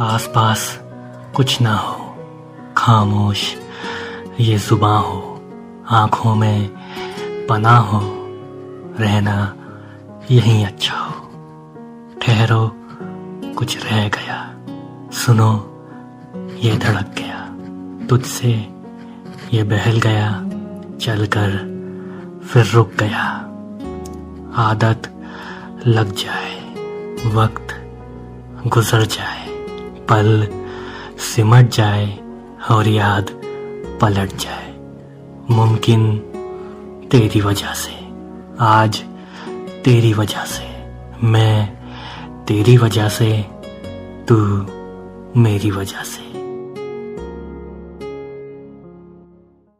आसपास कुछ ना हो, खामोश, ये जुबा हो, आँखों में पना हो, रहना यही अच्छा हो। ठहरो, कुछ रह गया, सुनो, ये धड़क गया, तुझसे ये बहल गया। चलकर फिर रुक गया। आदत लग जाए, वक्त गुजर जाए, पल सिमट जाए और याद पलट जाए। मुमकिन तेरी वजह से, आज तेरी वजह से, मैं तेरी वजह से, तू मेरी वजह से।